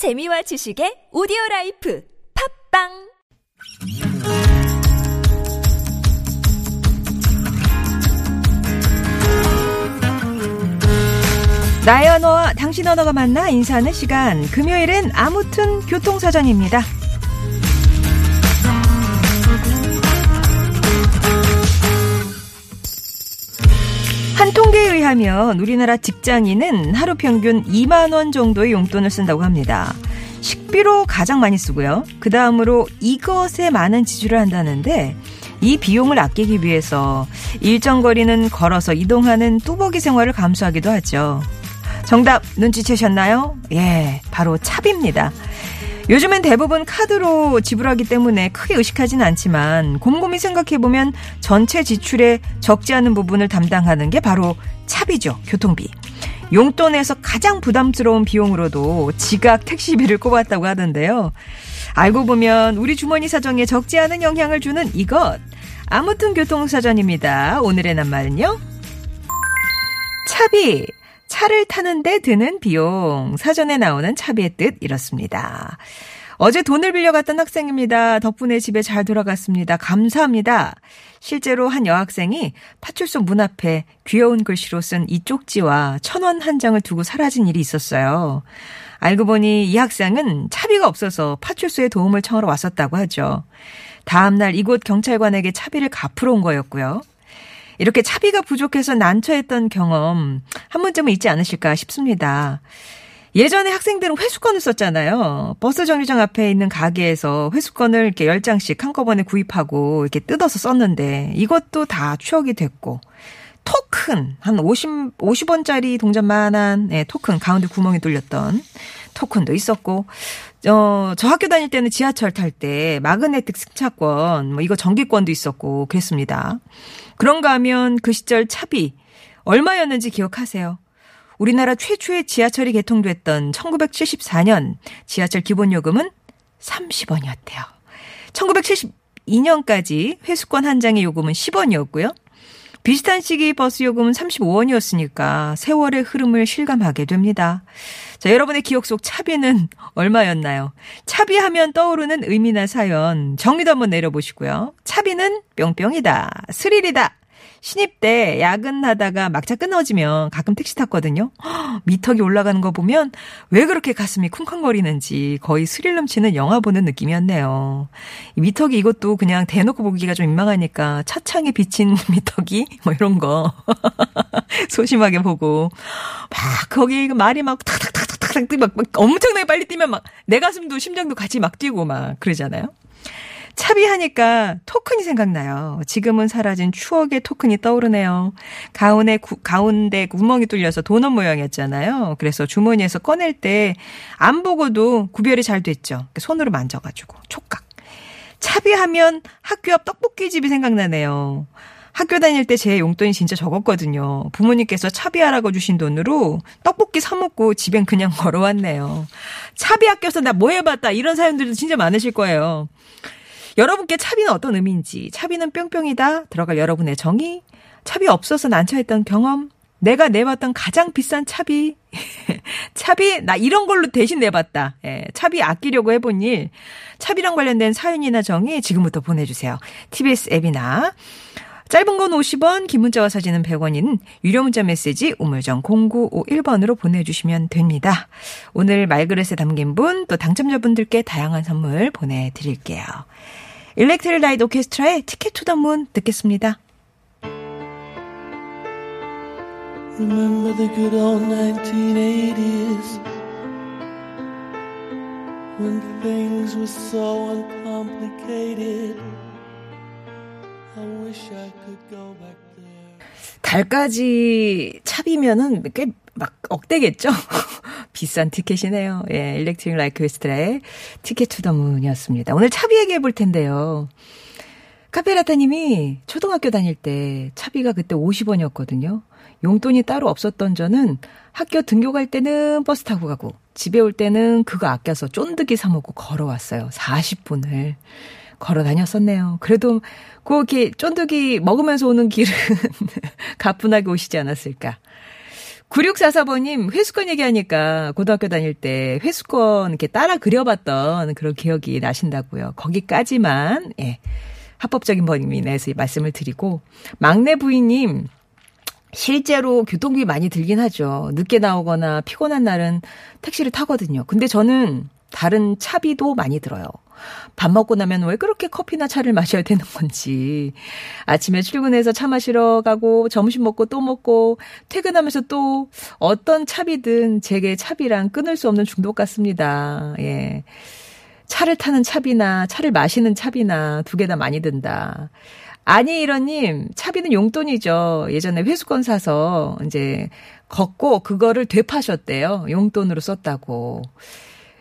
재미와 지식의 오디오 라이프 팟빵 나의 언어와 당신 언어가 만나 인사하는 시간. 금요일은 아무튼 교통사전입니다. 한 통계에 의하면 우리나라 직장인은 하루 평균 2만 원 정도의 용돈을 쓴다고 합니다. 식비로 가장 많이 쓰고요. 그 다음으로 이것에 많은 지출을 한다는데 이 비용을 아끼기 위해서 일정 거리는 걸어서 이동하는 뚜벅이 생활을 감수하기도 하죠. 정답 눈치채셨나요? 예, 바로 차비입니다. 요즘엔 대부분 카드로 지불하기 때문에 크게 의식하진 않지만 곰곰이 생각해보면 전체 지출에 적지 않은 부분을 담당하는 게 바로 차비죠. 교통비. 용돈에서 가장 부담스러운 비용으로도 지각 택시비를 꼽았다고 하던데요. 알고 보면 우리 주머니 사정에 적지 않은 영향을 주는 이것. 아무튼 교통사전입니다. 오늘의 낱말은요. 차비. 차를 타는데 드는 비용. 사전에 나오는 차비의 뜻 이렇습니다. 어제 돈을 빌려갔던 학생입니다. 덕분에 집에 잘 돌아갔습니다. 감사합니다. 실제로 한 여학생이 파출소 문 앞에 귀여운 글씨로 쓴 이 쪽지와 천 원 한 장을 두고 사라진 일이 있었어요. 알고 보니 이 학생은 차비가 없어서 파출소에 도움을 청하러 왔었다고 하죠. 다음날 이곳 경찰관에게 차비를 갚으러 온 거였고요. 이렇게 차비가 부족해서 난처했던 경험 한 번쯤은 있지 않으실까 싶습니다. 예전에 학생들은 회수권을 썼잖아요. 버스 정류장 앞에 있는 가게에서 회수권을 이렇게 10장씩 한꺼번에 구입하고 이렇게 뜯어서 썼는데 이것도 다 추억이 됐고 토큰 한 50, 50원짜리 동전만한 네, 토큰 가운데 구멍이 뚫렸던 토큰도 있었고 어, 저 학교 다닐 때는 지하철 탈 때 마그네틱 승차권 뭐 이거 전기권도 있었고 그랬습니다. 그런가 하면 그 시절 차비 얼마였는지 기억하세요? 우리나라 최초의 지하철이 개통됐던 1974년 지하철 기본요금은 30원이었대요. 1972년까지 회수권 한 장의 요금은 10원이었고요. 비슷한 시기 버스 요금은 35원이었으니까 세월의 흐름을 실감하게 됩니다. 자, 여러분의 기억 속 차비는 얼마였나요? 차비하면 떠오르는 의미나 사연 정리도 한번 내려보시고요. 차비는 뿅뿅이다. 스릴이다. 신입 때 야근하다가 막차 끊어지면 가끔 택시 탔거든요. 미터기 올라가는 거 보면 왜 그렇게 가슴이 쿵쾅거리는지 거의 스릴 넘치는 영화 보는 느낌이었네요. 미터기 이것도 그냥 대놓고 보기가 좀 민망하니까 차창에 비친 미터기 뭐 이런 거 소심하게 보고 막 거기 말이 막 탁탁탁탁탁 막, 막 엄청나게 빨리 뛰면 막 내 가슴도 심장도 같이 막 뛰고 막 그러잖아요. 차비하니까 토큰이 생각나요. 지금은 사라진 추억의 토큰이 떠오르네요. 가운데, 구, 가운데 구멍이 뚫려서 도넛 모양이었잖아요. 그래서 주머니에서 꺼낼 때 안 보고도 구별이 잘 됐죠. 손으로 만져가지고 촉각. 차비하면 학교 앞 떡볶이집이 생각나네요. 학교 다닐 때 제 용돈이 진짜 적었거든요. 부모님께서 차비하라고 주신 돈으로 떡볶이 사 먹고 집엔 그냥 걸어왔네요. 차비 아껴서 나 뭐 해봤다 이런 사연들도 진짜 많으실 거예요. 여러분께 차비는 어떤 의미인지, 차비는 뿅뿅이다 들어갈 여러분의 정의, 차비 없어서 난처했던 경험, 내가 내봤던 가장 비싼 차비, 차비 나 이런 걸로 대신 내봤다. 예, 차비 아끼려고 해본 일, 차비랑 관련된 사연이나 정의 지금부터 보내주세요. TBS 앱이나 짧은 건 50원, 긴 문자와 사진은 100원인 유료 문자 메시지 우물정 0951번으로 보내주시면 됩니다. 오늘 말그릇에 담긴 분, 또 당첨자분들께 다양한 선물 보내드릴게요. Electric Light Orchestra의 Ticket to the Moon 듣겠습니다. Remember the good old 1980s when things were so uncomplicated. I wish I could go back there. 달까지 차비면은 꽤 막 억대겠죠? 비싼 티켓이네요. 예, Electric Light Orchestra의 Ticket to the Moon이었습니다. 오늘 차비 얘기해 볼 텐데요. 카페라떼님이 초등학교 다닐 때 차비가 그때 50원이었거든요. 용돈이 따로 없었던 저는 학교 등교 갈 때는 버스 타고 가고 집에 올 때는 그거 아껴서 쫀득이 사 먹고 걸어왔어요. 40분을. 걸어 다녔었네요. 그래도 그렇게 쫀득이 먹으면서 오는 길은 가뿐하게 오시지 않았을까. 9644번님, 회수권 얘기하니까 고등학교 다닐 때 회수권 이렇게 따라 그려봤던 그런 기억이 나신다고요. 거기까지만, 예. 합법적인 범위 내에서 말씀을 드리고, 막내 부인님, 실제로 교통비 많이 들긴 하죠. 늦게 나오거나 피곤한 날은 택시를 타거든요. 근데 저는 다른 차비도 많이 들어요. 밥 먹고 나면 왜 그렇게 커피나 차를 마셔야 되는 건지. 아침에 출근해서 차 마시러 가고 점심 먹고 또 먹고 퇴근하면서 또 어떤 차비든 제게 차비랑 끊을 수 없는 중독 같습니다. 예. 차를 타는 차비나 차를 마시는 차비나 두 개 다 많이 든다. 아니 이런님 차비는 용돈이죠. 예전에 회수권 사서 이제 걷고 그거를 되파셨대요. 용돈으로 썼다고.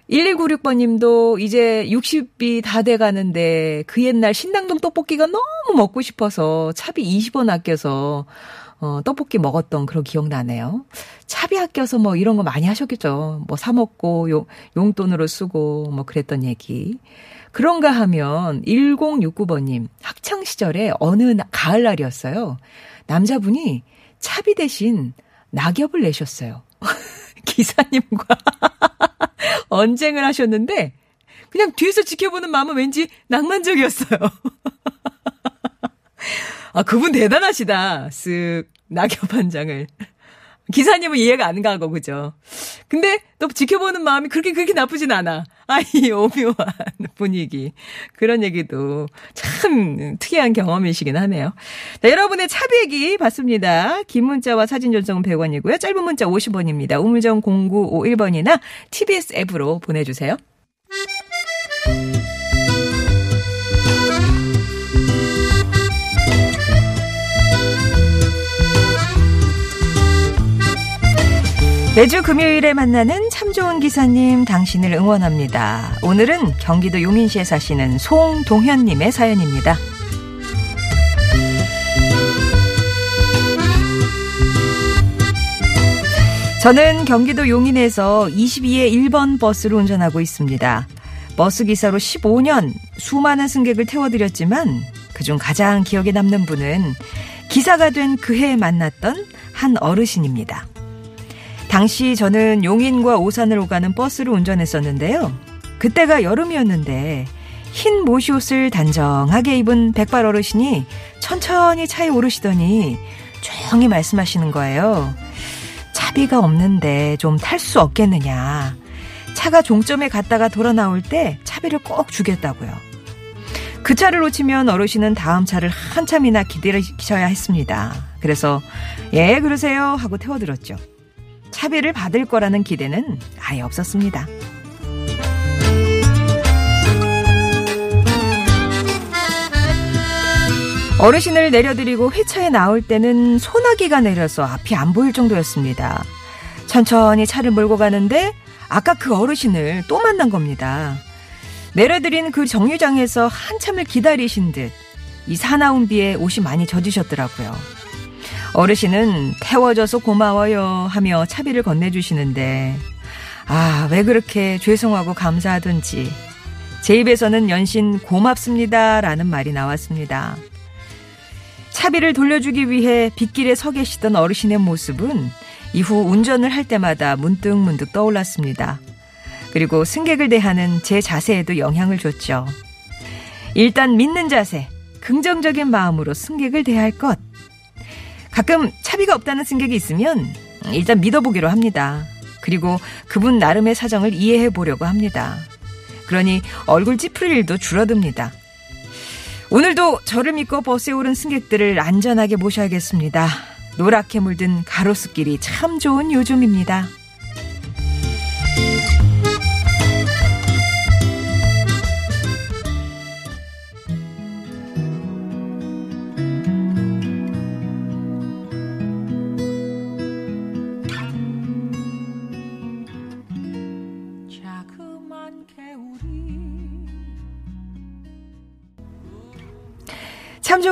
1196번 님도 이제 60이 다 돼 가는데 그 옛날 신당동 떡볶이가 너무 먹고 싶어서 차비 20원 아껴서 어, 떡볶이 먹었던 그런 기억 나네요. 차비 아껴서 뭐 이런 거 많이 하셨겠죠. 뭐 사먹고 용, 용돈으로 쓰고 뭐 그랬던 얘기. 그런가 하면 1069번님 학창시절에 어느 나, 가을날이었어요. 남자분이 차비 대신 낙엽을 내셨어요. 기사님과 언쟁을 하셨는데 그냥 뒤에서 지켜보는 마음은 왠지 낭만적이었어요. 아, 그분 대단하시다. 쓱 낙엽 한 장을. 기사님은 이해가 안 가고, 그죠? 근데 또 지켜보는 마음이 그렇게, 그렇게 나쁘진 않아. 아, 이 오묘한 분위기. 그런 얘기도 참 특이한 경험이시긴 하네요. 자, 여러분의 차비 얘기 받습니다. 긴 문자와 사진 전송은 100원이고요. 짧은 문자 50원입니다. 우물정 0951번이나 TBS 앱으로 보내주세요. 매주 금요일에 만나는 참 좋은 기사님 당신을 응원합니다. 오늘은 경기도 용인시에 사시는 송동현님의 사연입니다. 저는 경기도 용인에서 22의 1번 버스를 운전하고 있습니다. 버스 기사로 15년 수많은 승객을 태워드렸지만 그중 가장 기억에 남는 분은 기사가 된 그해 만났던 한 어르신입니다. 당시 저는 용인과 오산을 오가는 버스를 운전했었는데요. 그때가 여름이었는데 흰 모시옷을 단정하게 입은 백발 어르신이 천천히 차에 오르시더니 조용히 말씀하시는 거예요. 차비가 없는데 좀 탈 수 없겠느냐. 차가 종점에 갔다가 돌아 나올 때 차비를 꼭 주겠다고요. 그 차를 놓치면 어르신은 다음 차를 한참이나 기다리셔야 했습니다. 그래서 예 그러세요 하고 태워들었죠. 차비를 받을 거라는 기대는 아예 없었습니다. 어르신을 내려드리고 회차에 나올 때는 소나기가 내려서 앞이 안 보일 정도였습니다. 천천히 차를 몰고 가는데 아까 그 어르신을 또 만난 겁니다. 내려드린 그 정류장에서 한참을 기다리신 듯 이 사나운 비에 옷이 많이 젖으셨더라고요. 어르신은 태워줘서 고마워요 하며 차비를 건네주시는데 아, 왜 그렇게 죄송하고 감사하던지 제 입에서는 연신 고맙습니다 라는 말이 나왔습니다. 차비를 돌려주기 위해 빗길에 서 계시던 어르신의 모습은 이후 운전을 할 때마다 문득문득 떠올랐습니다. 그리고 승객을 대하는 제 자세에도 영향을 줬죠. 일단 믿는 자세, 긍정적인 마음으로 승객을 대할 것. 가끔 차비가 없다는 승객이 있으면 일단 믿어보기로 합니다. 그리고 그분 나름의 사정을 이해해 보려고 합니다. 그러니 얼굴 찌푸릴 일도 줄어듭니다. 오늘도 저를 믿고 버스에 오른 승객들을 안전하게 모셔야겠습니다. 노랗게 물든 가로수길이 참 좋은 요즘입니다.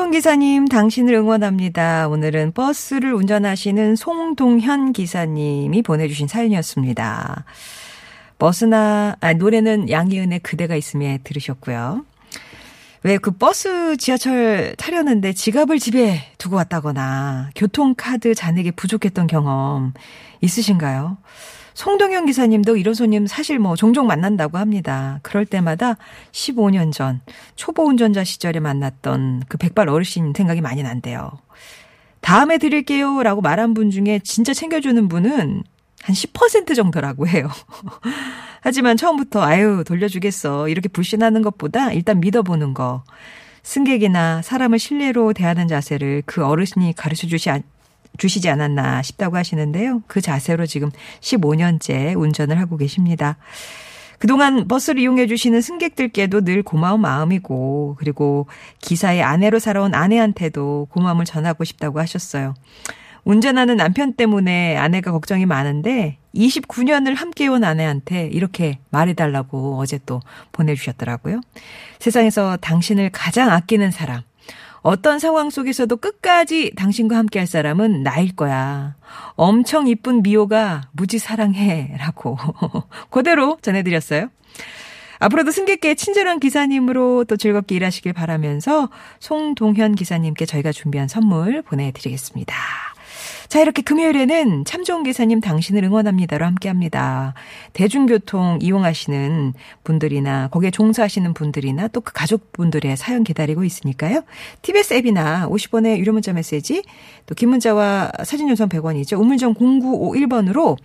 참 좋은 기사님, 당신을 응원합니다. 오늘은 버스를 운전하시는 송동현 기사님이 보내주신 사연이었습니다. 버스나, 아, 노래는 양희은의 그대가 있음에 들으셨고요. 왜 그 버스 지하철 타려는데 지갑을 집에 두고 왔다거나 교통카드 잔액이 부족했던 경험 있으신가요? 송동현 기사님도 이런 손님 사실 뭐 종종 만난다고 합니다. 그럴 때마다 15년 전 초보 운전자 시절에 만났던 그 백발 어르신 생각이 많이 난대요. 다음에 드릴게요 라고 말한 분 중에 진짜 챙겨주는 분은 한 10% 정도라고 해요. 하지만 처음부터 아유 돌려주겠어 이렇게 불신하는 것보다 일단 믿어보는 거. 승객이나 사람을 신뢰로 대하는 자세를 그 어르신이 가르쳐 주시, 주시지 않았나 싶다고 하시는데요. 그 자세로 지금 15년째 운전을 하고 계십니다. 그동안 버스를 이용해 주시는 승객들께도 늘 고마운 마음이고 그리고 기사의 아내로 살아온 아내한테도 고마움을 전하고 싶다고 하셨어요. 운전하는 남편 때문에 아내가 걱정이 많은데 29년을 함께 온 아내한테 이렇게 말해달라고 어제 또 보내주셨더라고요. 세상에서 당신을 가장 아끼는 사람, 어떤 상황 속에서도 끝까지 당신과 함께 할 사람은 나일 거야. 엄청 이쁜 미호가 무지 사랑해. 라고. 그대로 전해드렸어요. 앞으로도 승객께 친절한 기사님으로 또 즐겁게 일하시길 바라면서 송동현 기사님께 저희가 준비한 선물 보내드리겠습니다. 자, 이렇게 금요일에는 참 좋은 기사님 당신을 응원합니다로 함께 합니다. 대중교통 이용하시는 분들이나 거기에 종사하시는 분들이나 또 그 가족분들의 사연 기다리고 있으니까요. TBS 앱이나 50원의 유료 문자 메시지 또 긴 문자와 사진 요선 100원이죠. 우물정 0951번으로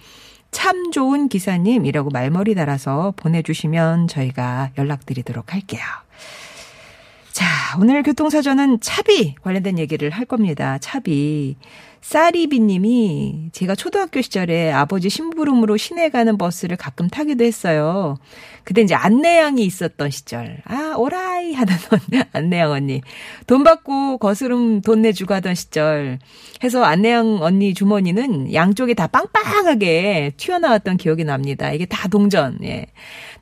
참 좋은 기사님이라고 말머리 달아서 보내주시면 저희가 연락드리도록 할게요. 자, 오늘 교통사전은 차비 관련된 얘기를 할 겁니다. 차비. 쌀이비 님이 제가 초등학교 시절에 아버지 심부름으로 시내 가는 버스를 가끔 타기도 했어요. 그때 이제 안내양이 있었던 시절. 아, 오라이 하던 안내양 언니. 돈 받고 거스름 돈 내주고 하던 시절. 해서 안내양 언니 주머니는 양쪽에 다 빵빵하게 튀어나왔던 기억이 납니다. 이게 다 동전. 예.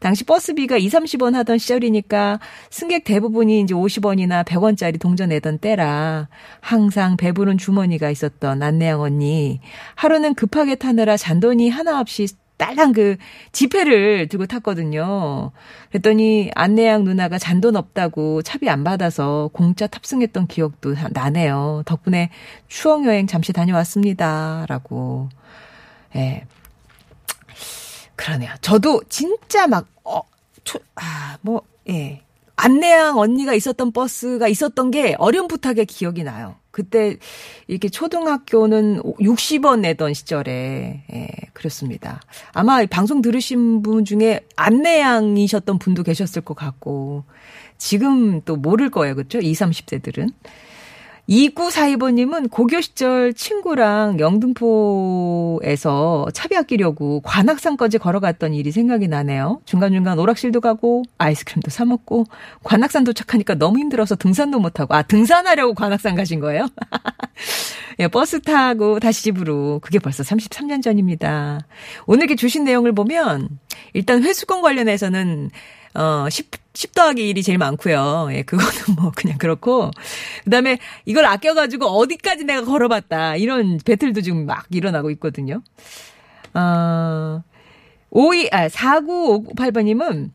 당시 버스비가 2, 30원 하던 시절이니까 승객 대부분이 이제 50원이나 100원짜리 동전 내던 때라 항상 배부른 주머니가 있었던 안내양 언니. 하루는 급하게 타느라 잔돈이 하나 없이 딸랑 그 지폐를 들고 탔거든요. 그랬더니 안내양 누나가 잔돈 없다고 차비 안 받아서 공짜 탑승했던 기억도 나네요. 덕분에 추억 여행 잠시 다녀왔습니다. 라고. 예. 그러네요. 저도 진짜 막, 어, 초, 아, 뭐, 예. 안내양 언니가 있었던 버스가 있었던 게 어렴풋하게 기억이 나요. 그때 이렇게 초등학교는 60원 내던 시절에 예, 그렇습니다. 아마 방송 들으신 분 중에 안내양이셨던 분도 계셨을 것 같고 지금 또 모를 거예요. 그렇죠? 20, 30대들은. 2942번님은 고교 시절 친구랑 영등포에서 차비 아끼려고 관악산까지 걸어갔던 일이 생각이 나네요. 중간중간 오락실도 가고 아이스크림도 사 먹고 관악산 도착하니까 너무 힘들어서 등산도 못하고 아 등산하려고 관악산 가신 거예요? 예, 버스 타고 다시 집으로 그게 벌써 33년 전입니다. 오늘 이렇게 주신 내용을 보면 일단 회수권 관련해서는 어, 10, 10 더하기 1이 제일 많고요. 예, 그거는 뭐 그냥 그렇고. 그 다음에 이걸 아껴 가지고 어디까지 내가 걸어 봤다. 이런 배틀도 지금 막 일어나고 있거든요. 어, 52, 아, 4958번 님은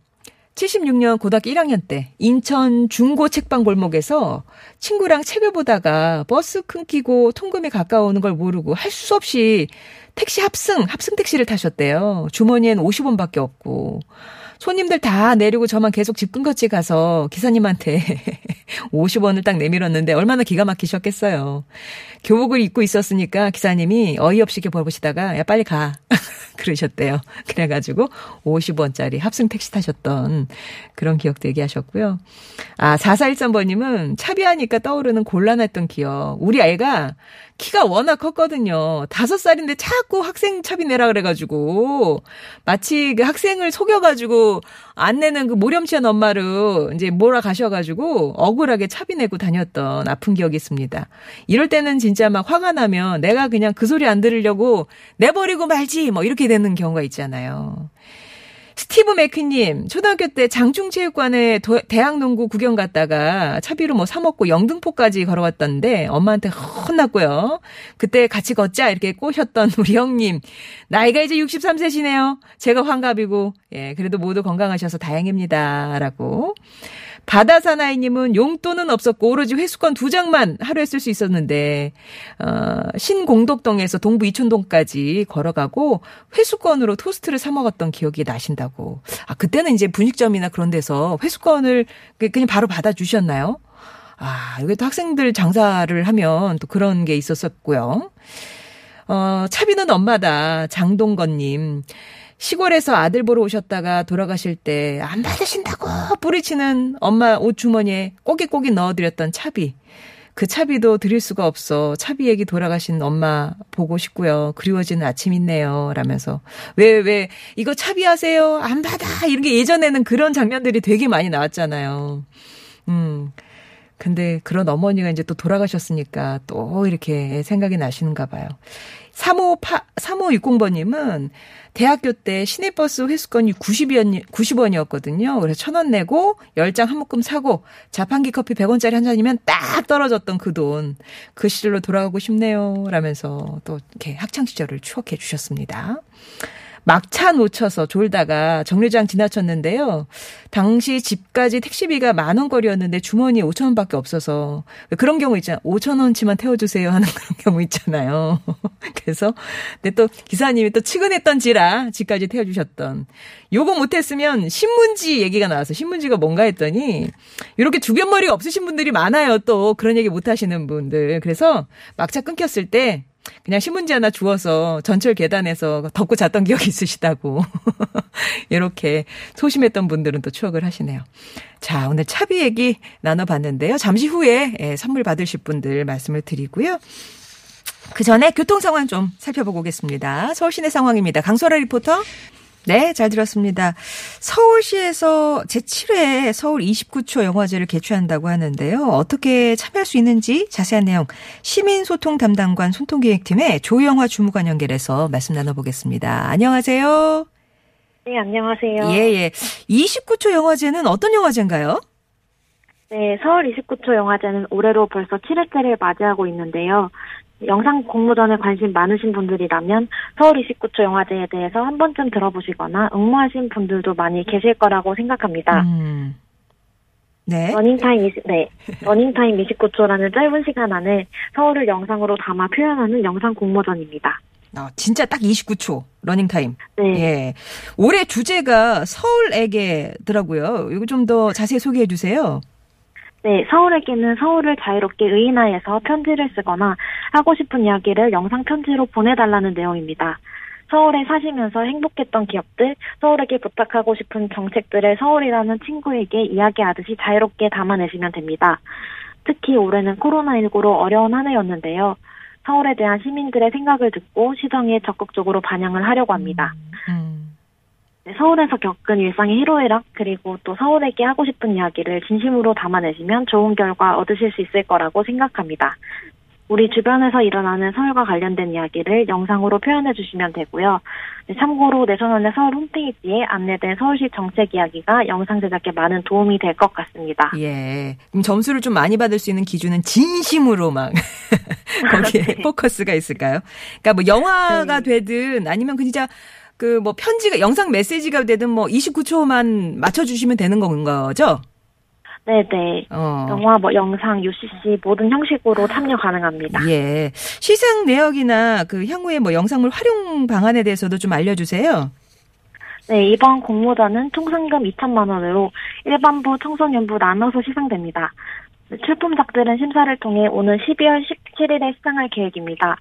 76년 고등학교 1학년 때 인천 중고 책방 골목에서 친구랑 책을 보다가 버스 끊기고 통금이 가까우는 걸 모르고 할 수 없이 택시 합승, 합승 택시를 타셨대요. 주머니엔 50원밖에 없고. 손님들 다 내리고 저만 계속 집 근거치 가서 기사님한테 50원을 딱 내밀었는데 얼마나 기가 막히셨겠어요. 교복을 입고 있었으니까 기사님이 어이없이 이렇게 보시다가 야 빨리 가 그러셨대요. 그래가지고 50원짜리 합승 택시 타셨던 그런 기억도 얘기하셨고요. 아 4413번님은 차비하니까 떠오르는 곤란했던 기억. 우리 아이가 키가 워낙 컸거든요. 다섯 살인데 자꾸 학생 차비 내라 그래가지고 마치 그 학생을 속여가지고 안 내는 그 모렴치한 엄마를 이제 몰아가셔가지고 억 울하게 차비 내고 다녔던 아픈 기억이 있습니다. 이럴 때는 진짜 막 화가 나면 내가 그냥 그 소리 안 들으려고 내버리고 말지 뭐 이렇게 되는 경우가 있잖아요. 스티브 맥키님, 초등학교 때 장충체육관에 대학농구 구경 갔다가 차비로 뭐 사먹고 영등포까지 걸어갔던데 엄마한테 혼났고요. 그때 같이 걷자 이렇게 꼬셨던 우리 형님. 나이가 이제 63세시네요. 제가 환갑이고, 예, 그래도 모두 건강하셔서 다행입니다. 라고. 바다사나이님은 용돈은 없었고 오로지 회수권 두 장만 하루에 쓸 수 있었는데 어, 신공덕동에서 동부 이촌동까지 걸어가고 회수권으로 토스트를 사 먹었던 기억이 나신다고. 아 그때는 이제 분식점이나 그런 데서 회수권을 그- 그냥 바로 받아 주셨나요? 아 이게 또 학생들 장사를 하면 또 그런 게 있었었고요. 어, 차비는 엄마다. 장동건님. 시골에서 아들 보러 오셨다가 돌아가실 때 안 받으신다고 뿌리치는 엄마 옷 주머니에 꼬깃꼬깃 넣어드렸던 차비. 그 차비도 드릴 수가 없어. 차비 얘기 돌아가신 엄마 보고 싶고요. 그리워지는 아침이네요. 라면서. 왜, 왜, 이거 차비 하세요? 안 받아! 이런 게 예전에는 그런 장면들이 되게 많이 나왔잖아요. 음. 근데 그런 어머니가 이제 또 돌아가셨으니까 또 이렇게 생각이 나시는가 봐요. 35파, 3560번님은 대학교 때 시내버스 회수권이 90원, 90원이었거든요. 그래서 천 원 내고 10장 한 묶음 사고 자판기 커피 100원짜리 한 잔이면 딱 떨어졌던 그 돈. 그 시절로 돌아가고 싶네요. 라면서 또 이렇게 학창시절을 추억해 주셨습니다. 막차 놓쳐서 졸다가 정류장 지나쳤는데요. 당시 집까지 택시비가 만 원거리였는데 주머니에 5천 원밖에 없어서 그런 경우 있잖아요. 5천 원치만 태워주세요 하는 그런 경우 있잖아요. 그래서 근데 또 기사님이 또 측은했던지라 집까지 태워주셨던. 요거 못했으면 신문지 얘기가 나와서 신문지가 뭔가 했더니 이렇게 주변 머리가 없으신 분들이 많아요. 또 그런 얘기 못하시는 분들. 그래서 막차 끊겼을 때 그냥 신문지 하나 주워서 전철 계단에서 덮고 잤던 기억이 있으시다고. 이렇게 소심했던 분들은 또 추억을 하시네요. 자, 오늘 차비 얘기 나눠봤는데요. 잠시 후에 예, 선물 받으실 분들 말씀을 드리고요. 그 전에 교통 상황 좀 살펴보고 오겠습니다. 서울시내 상황입니다. 강소라 리포터. 네, 잘 들었습니다. 서울시에서 제7회 서울 29초 영화제를 개최한다고 하는데요. 어떻게 참여할 수 있는지 자세한 내용 시민소통 담당관 손통기획팀의 조영화 주무관 연결해서 말씀 나눠보겠습니다. 안녕하세요. 네, 안녕하세요. 예, 예. 29초 영화제는 어떤 영화제인가요? 네, 서울 29초 영화제는 올해로 벌써 7회째를 맞이하고 있는데요. 영상 공모전에 관심 많으신 분들이라면 서울 29초 영화제에 대해서 한 번쯤 들어보시거나 응모하신 분들도 많이 계실 거라고 생각합니다. 음. 네. 러닝타임 20, 네. 러닝타임 29초라는 짧은 시간 안에 서울을 영상으로 담아 표현하는 영상 공모전입니다. 어, 진짜 딱 29초 러닝타임. 네. 예. 올해 주제가 서울에게더라고요. 이거 좀 더 자세히 소개해 주세요. 네, 서울에게는 서울을 자유롭게 의인화해서 편지를 쓰거나 하고 싶은 이야기를 영상 편지로 보내달라는 내용입니다. 서울에 사시면서 행복했던 기억들, 서울에게 부탁하고 싶은 정책들을 서울이라는 친구에게 이야기하듯이 자유롭게 담아내시면 됩니다. 특히 올해는 코로나19로 어려운 한 해였는데요. 서울에 대한 시민들의 생각을 듣고 시정에 적극적으로 반영을 하려고 합니다. 음. 네, 서울에서 겪은 일상의 희로애락 그리고 또 서울에게 하고 싶은 이야기를 진심으로 담아내시면 좋은 결과 얻으실 수 있을 거라고 생각합니다. 우리 주변에서 일어나는 서울과 관련된 이야기를 영상으로 표현해 주시면 되고요. 네, 참고로 내셔널의 서울 홈페이지에 안내된 서울시 정책 이야기가 영상 제작에 많은 도움이 될 것 같습니다. 예. 그럼 점수를 좀 많이 받을 수 있는 기준은 진심으로 막 거기에 네. 포커스가 있을까요? 그러니까 뭐 영화가 되든 아니면 그 진짜 그 뭐 편지가 영상 메시지가 되든 뭐 29초만 맞춰 주시면 되는 건 거죠? 네네. 어. 영화, 뭐 영상, UCC 모든 형식으로 참여 가능합니다. 예. 시상 내역이나 그 향후에 뭐 영상물 활용 방안에 대해서도 좀 알려주세요. 네, 이번 공모전은 총 상금 2천만 원으로 일반부, 청소년부 나눠서 시상됩니다. 네, 출품작들은 심사를 통해 오는 12월 17일에 시상할 계획입니다.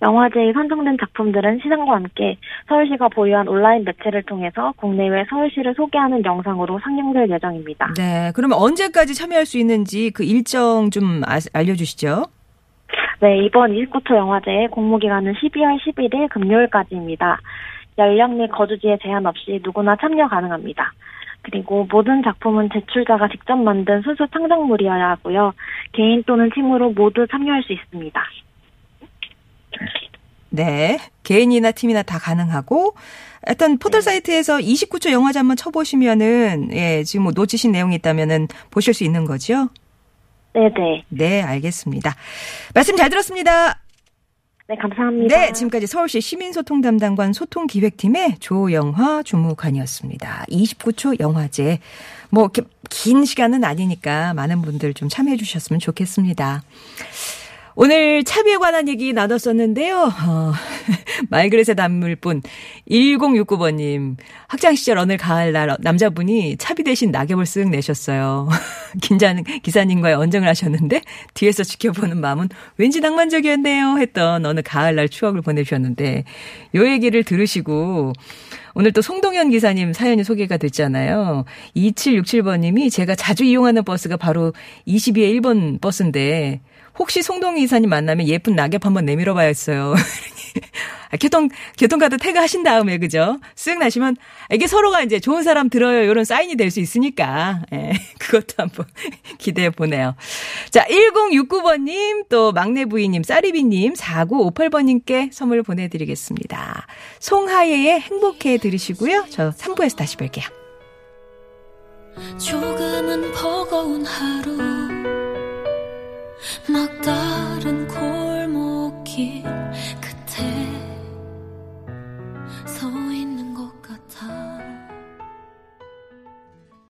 영화제에 선정된 작품들은 시상과 함께 서울시가 보유한 온라인 매체를 통해서 국내외 서울시를 소개하는 영상으로 상영될 예정입니다. 네. 그러면 언제까지 참여할 수 있는지 그 일정 좀 아- 알려주시죠. 네, 이번 29초 영화제의 공모기간은 12월 11일 금요일까지입니다. 연령 및 거주지에 제한 없이 누구나 참여 가능합니다. 그리고 모든 작품은 제출자가 직접 만든 순수 창작물이어야 하고요. 개인 또는 팀으로 모두 참여할 수 있습니다. 네. 개인이나 팀이나 다 가능하고, 일단 포털 사이트에서 29초 영화제 한번 쳐보시면은, 예, 지금 뭐 놓치신 내용이 있다면은 보실 수 있는 거죠? 네네. 네, 알겠습니다. 말씀 잘 들었습니다. 네, 감사합니다. 네, 지금까지 서울시 시민소통 담당관 소통기획팀의 조영화 주무관이었습니다. 29초 영화제. 뭐, 이렇게 긴 시간은 아니니까 많은 분들 좀 참여해 주셨으면 좋겠습니다. 오늘 차비에 관한 얘기 나눴었는데요. 어, 말그릇에 담을 분 1069번님 학창시절 어느 가을날 남자분이 차비 대신 낙엽을 쓱 내셨어요. 긴장 기사님과의 언정을 하셨는데 뒤에서 지켜보는 마음은 왠지 낭만적이었네요 했던 어느 가을날 추억을 보내주셨는데 요 얘기를 들으시고 오늘 또 송동현 기사님 사연이 소개가 됐잖아요. 2767번님이 제가 자주 이용하는 버스가 바로 22의 1번 버스인데 혹시 송동희 이사님 만나면 예쁜 낙엽 한번 내밀어 봐야겠어요. 아, 교통, 교통카드 태그 하신 다음에, 그죠? 쓱 나시면, 이게 서로가 이제 좋은 사람 들어요. 이런 사인이 될 수 있으니까, 예, 그것도 한번 기대해 보네요. 자, 1069번님, 또 막내 부인님, 쌀이비님, 4958번님께 선물 보내드리겠습니다. 송하예의 행복해 들으시고요. 저 3부에서 다시 뵐게요. 조금은 버거운 하루 막 다른 골목길